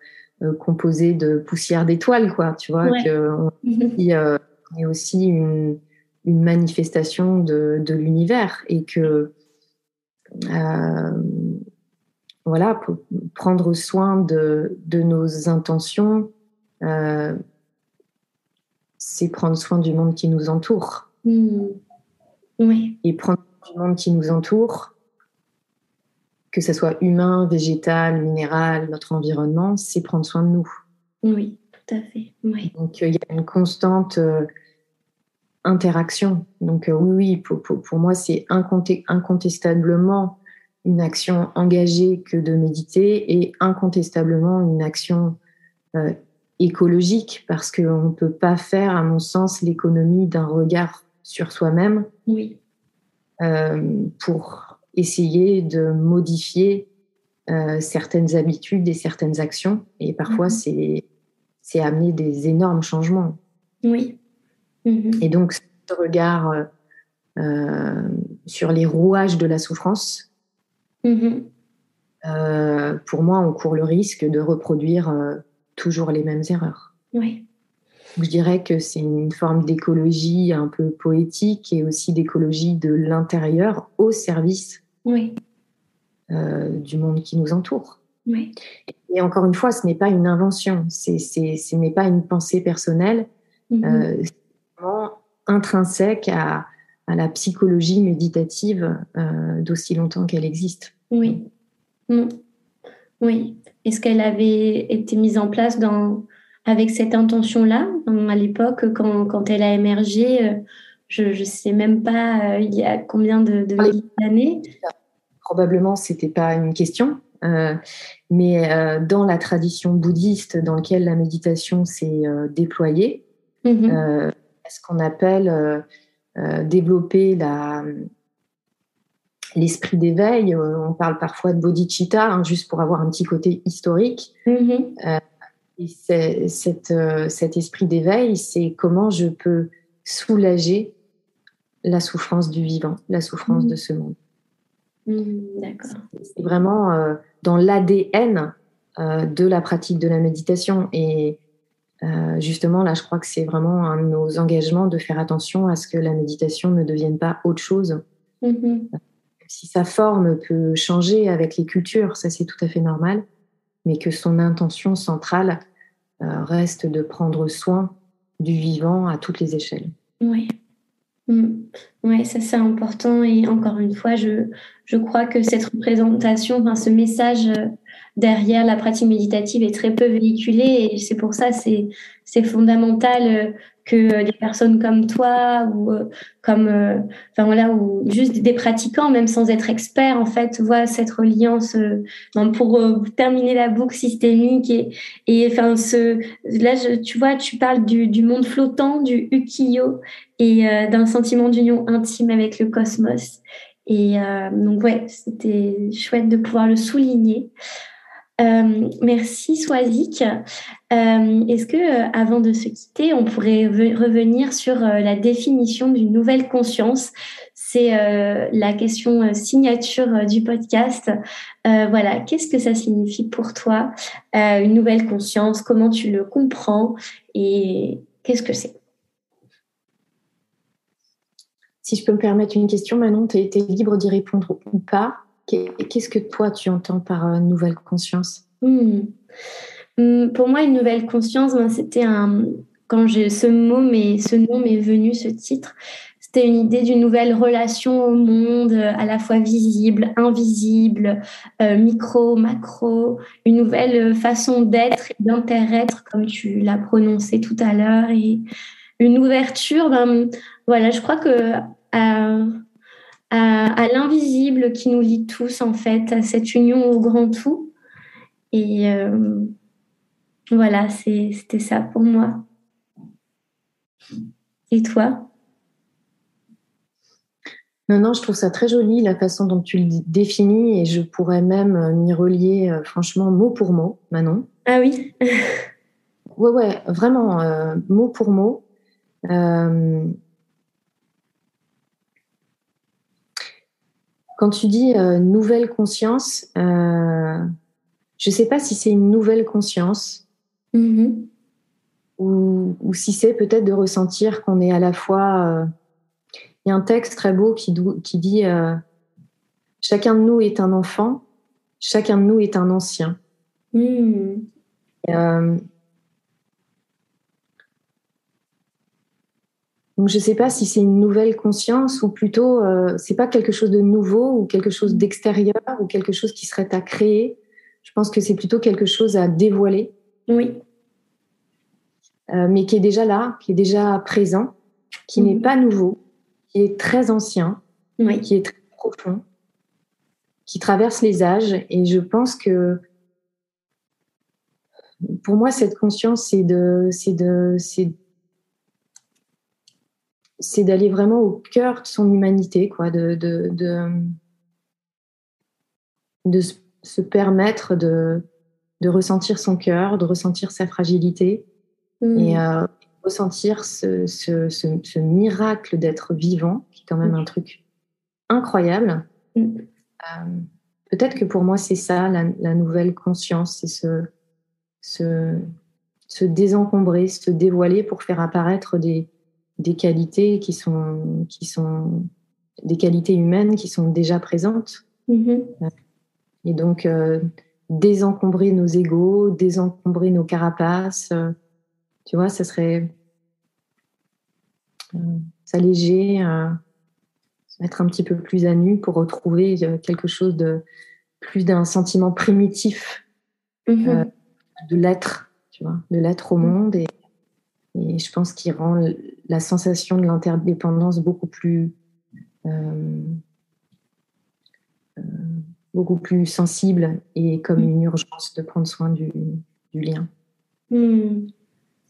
Speaker 2: composé de poussière d'étoiles quoi tu vois que on, [LAUGHS] mm-hmm. est aussi une, une manifestation de, de l'univers et que euh, voilà, pour prendre soin de, de nos intentions, euh, c'est prendre soin du monde qui nous entoure.
Speaker 1: Mmh. Oui.
Speaker 2: Et prendre soin du monde qui nous entoure, que ce soit humain, végétal, minéral, notre environnement, c'est prendre soin de nous.
Speaker 1: Oui, tout à fait. Oui.
Speaker 2: Donc il y a une constante euh, interaction. Donc oui, pour, pour, moi, c'est incontestablement une action engagée que de méditer et incontestablement une action écologique parce qu'on ne peut pas faire, à mon sens, l'économie d'un regard sur soi-même
Speaker 1: oui.
Speaker 2: pour essayer de modifier euh, certaines habitudes et certaines actions. Et parfois, mhm. c'est, c'est amener des énormes changements.
Speaker 1: Oui.
Speaker 2: Mhm. Et donc, ce regard euh, euh, sur les rouages de la souffrance,
Speaker 1: mhm.
Speaker 2: pour moi, on court le risque de reproduire toujours les mêmes erreurs.
Speaker 1: Oui.
Speaker 2: Je dirais que c'est une forme d'écologie un peu poétique et aussi d'écologie de l'intérieur au service
Speaker 1: oui.
Speaker 2: Euh, du monde qui nous entoure.
Speaker 1: Oui.
Speaker 2: Et encore une fois, ce n'est pas une invention, c'est, ce n'est pas une pensée personnelle, mm-hmm. euh, c'est vraiment intrinsèque à, à, la psychologie méditative euh, d'aussi longtemps qu'elle existe.
Speaker 1: Oui. Mm. Oui. Est-ce qu'elle avait été mise en place dans, avec cette intention-là à l'époque quand, quand, elle a émergé je ne sais même pas il y a combien de, d'années
Speaker 2: probablement c'était pas une question. Euh, mais euh, dans la tradition bouddhiste dans laquelle la méditation s'est euh, déployée,
Speaker 1: mm-hmm.
Speaker 2: ce qu'on appelle développer la, l'esprit d'éveil. on parle parfois de bodhicitta, hein, juste pour avoir un petit côté historique.
Speaker 1: Mm-hmm.
Speaker 2: et c'est, cette, cet esprit d'éveil, c'est comment je peux soulager la souffrance du vivant, la souffrance mm-hmm. de ce monde.
Speaker 1: Mmh, d'accord.
Speaker 2: C'est vraiment euh, dans l'ADN euh, de la pratique de la méditation. Et euh, justement, là, je crois que c'est vraiment un de nos engagements de faire attention à ce que la méditation ne devienne pas autre chose.
Speaker 1: Mmh
Speaker 2: si sa forme peut changer avec les cultures, ça c'est tout à fait normal, mais que son intention centrale reste de prendre soin du vivant à toutes les échelles.
Speaker 1: Oui. Oui, ça c'est important. Et encore une fois, je, je crois que cette représentation, enfin, ce message euh, derrière la pratique méditative est très peu véhiculé. Et c'est pour ça c'est c'est fondamental euh, que des personnes comme toi ou euh, comme enfin voilà ou juste des pratiquants même sans être experts en fait voient cette reliance pour terminer la boucle systémique et enfin ce là tu vois tu parles du, monde flottant du ukiyo et d'un sentiment d'union intime avec le cosmos et euh, donc, ouais, c'était chouette de pouvoir le souligner. Euh, merci Swazik. Euh, Est-ce que, euh, avant de se quitter, on pourrait revenir sur euh, la définition d'une nouvelle conscience? C'est la question signature du podcast. voilà, qu'est-ce que ça signifie pour toi une nouvelle conscience? Comment tu le comprends? Et qu'est-ce que c'est?
Speaker 2: Si je peux me permettre une question, Manon, tu es, libre d'y répondre ou pas. Qu'est-ce que toi, tu entends par euh, nouvelle conscience?
Speaker 1: Hmm. Hmm, Pour moi, une nouvelle conscience, ben, c'était un... Quand ce mot, mais ce nom m'est venu, ce titre, c'était une idée d'une nouvelle relation au monde, à la fois visible, invisible, euh, micro, macro, une nouvelle façon d'être et d'inter-être, comme tu l'as prononcé tout à l'heure, et une ouverture. Ben, voilà, je crois que à, l'invisible qui nous lie tous, en fait, à cette union au grand tout. Et euh, voilà, c'était ça pour moi. Et toi?
Speaker 2: Non, non, je trouve ça très joli la façon dont tu le définis et je pourrais même euh, m'y relier euh, franchement mot pour mot, Manon.
Speaker 1: Ah oui [LAUGHS]
Speaker 2: Ouais, ouais, vraiment mot pour mot. Quand tu dis euh, nouvelle conscience, euh, je ne sais pas si c'est une nouvelle conscience
Speaker 1: mm-hmm.
Speaker 2: ou, si c'est peut-être de ressentir qu'on est à la fois. Euh, il y a un texte très beau qui, qui dit Chacun de nous est un enfant, chacun de nous est un ancien.
Speaker 1: Mm.
Speaker 2: Donc je ne sais pas si c'est une nouvelle conscience ou plutôt euh, c'est pas quelque chose de nouveau ou quelque chose d'extérieur ou quelque chose qui serait à créer. Je pense que c'est plutôt quelque chose à dévoiler.
Speaker 1: Oui.
Speaker 2: Euh, mais qui est déjà là, qui est déjà présent. qui n'est mhm. pas nouveau, qui est très ancien, qui est très profond, qui traverse les âges. Et je pense que pour moi, cette conscience, c'est de, c'est de, c'est, c'est d'aller vraiment au cœur de son humanité, quoi, de, de, de, de se permettre de, de ressentir son cœur, de ressentir sa fragilité mm. et euh, ressentir ce, ce, ce, miracle d'être vivant, qui est quand même mm. un truc incroyable. Mm. Euh, peut-être que pour moi, c'est ça, la, la, nouvelle conscience, c'est ce, se, se désencombrer, se dévoiler pour faire apparaître des, des qualités qui sont, qui sont des qualités humaines qui sont déjà présentes. Mm-hmm. Et donc, euh, désencombrer nos égaux, désencombrer nos carapaces, tu vois, ça serait euh, s'alléger, se mettre un petit peu plus à nu pour retrouver quelque chose de plus d'un sentiment primitif. Mm-hmm de l'être, tu vois, de l'être au monde. Et, et je pense qu'il rend la sensation de l'interdépendance beaucoup plus, euh, euh, beaucoup plus sensible et comme une urgence de prendre soin du, du lien.
Speaker 1: Hmm.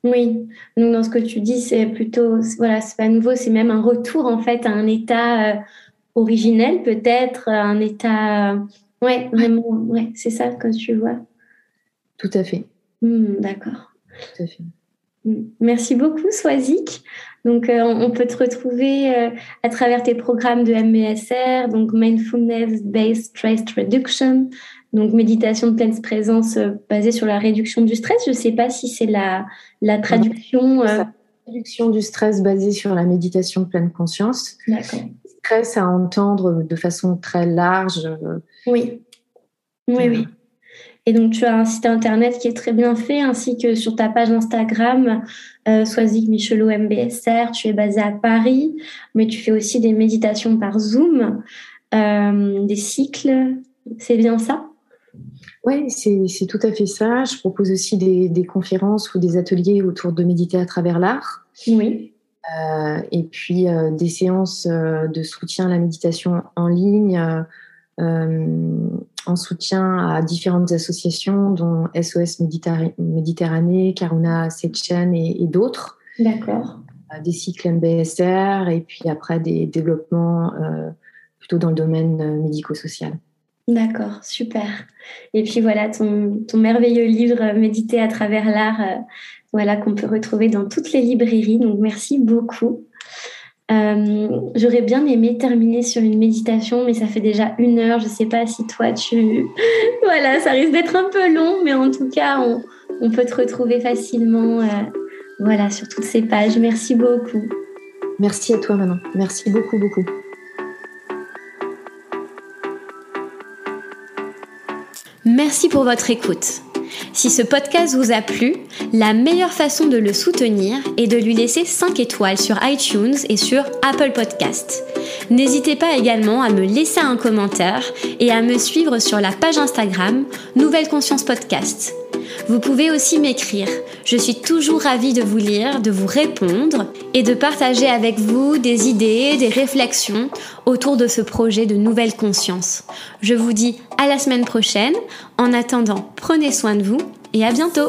Speaker 1: Oui, donc dans ce que tu dis, c'est plutôt, voilà, c'est pas nouveau, c'est même un retour en fait à un état euh, originel peut-être, un état, ouais, vraiment, ouais, c'est ça que tu vois.
Speaker 2: Tout à fait.
Speaker 1: Hmm, d'accord. Tout à fait. Hmm. Merci beaucoup, Swazik. Donc, euh, on peut te retrouver euh, à travers tes programmes de MBSR, donc Mindfulness Based Stress Reduction, donc méditation de pleine présence euh, basée sur la réduction du stress. Je ne sais pas si c'est la, la traduction. La
Speaker 2: réduction du stress basée sur la méditation de pleine conscience. Stress à entendre de façon très large.
Speaker 1: Oui. Oui, oui. Et donc, tu as un site internet qui est très bien fait, ainsi que sur ta page Instagram, euh, Soisic Michelot MBSR. Tu es basé à Paris, mais tu fais aussi des méditations par Zoom, euh, des cycles. C'est bien ça?
Speaker 2: Oui, c'est tout à fait ça. Je propose aussi des, des, conférences ou des ateliers autour de méditer à travers l'art.
Speaker 1: Oui.
Speaker 2: Euh, et puis euh, des séances euh, de soutien à la méditation en ligne en soutien à différentes associations, dont SOS Méditerranée, Karuna Sechen et, et d'autres.
Speaker 1: D'accord.
Speaker 2: Des cycles MBSR et puis après des développements plutôt dans le domaine médico-social.
Speaker 1: D'accord, super. Et puis voilà, ton, ton merveilleux livre Méditer à travers l'art, voilà, qu'on peut retrouver dans toutes les librairies. Donc merci beaucoup. Euh, j'aurais bien aimé terminer sur une méditation, mais ça fait déjà une heure. Je ne sais pas si toi, tu... [LAUGHS] voilà, ça risque d'être un peu long, mais en tout cas, on, on peut te retrouver facilement euh, voilà, sur toutes ces pages. Merci beaucoup.
Speaker 2: Merci à toi, Manon. Merci beaucoup, beaucoup.
Speaker 4: Merci pour votre écoute. Si ce podcast vous a plu, la meilleure façon de le soutenir est de lui laisser 5 étoiles sur iTunes et sur Apple Podcast. N'hésitez pas également à me laisser un commentaire et à me suivre sur la page Instagram Nouvelle Conscience Podcast. Vous pouvez aussi m'écrire. Je suis toujours ravie de vous lire, de vous répondre et de partager avec vous des idées, des réflexions autour de ce projet de nouvelle conscience. Je vous dis à la semaine prochaine. En attendant, prenez soin de vous et à bientôt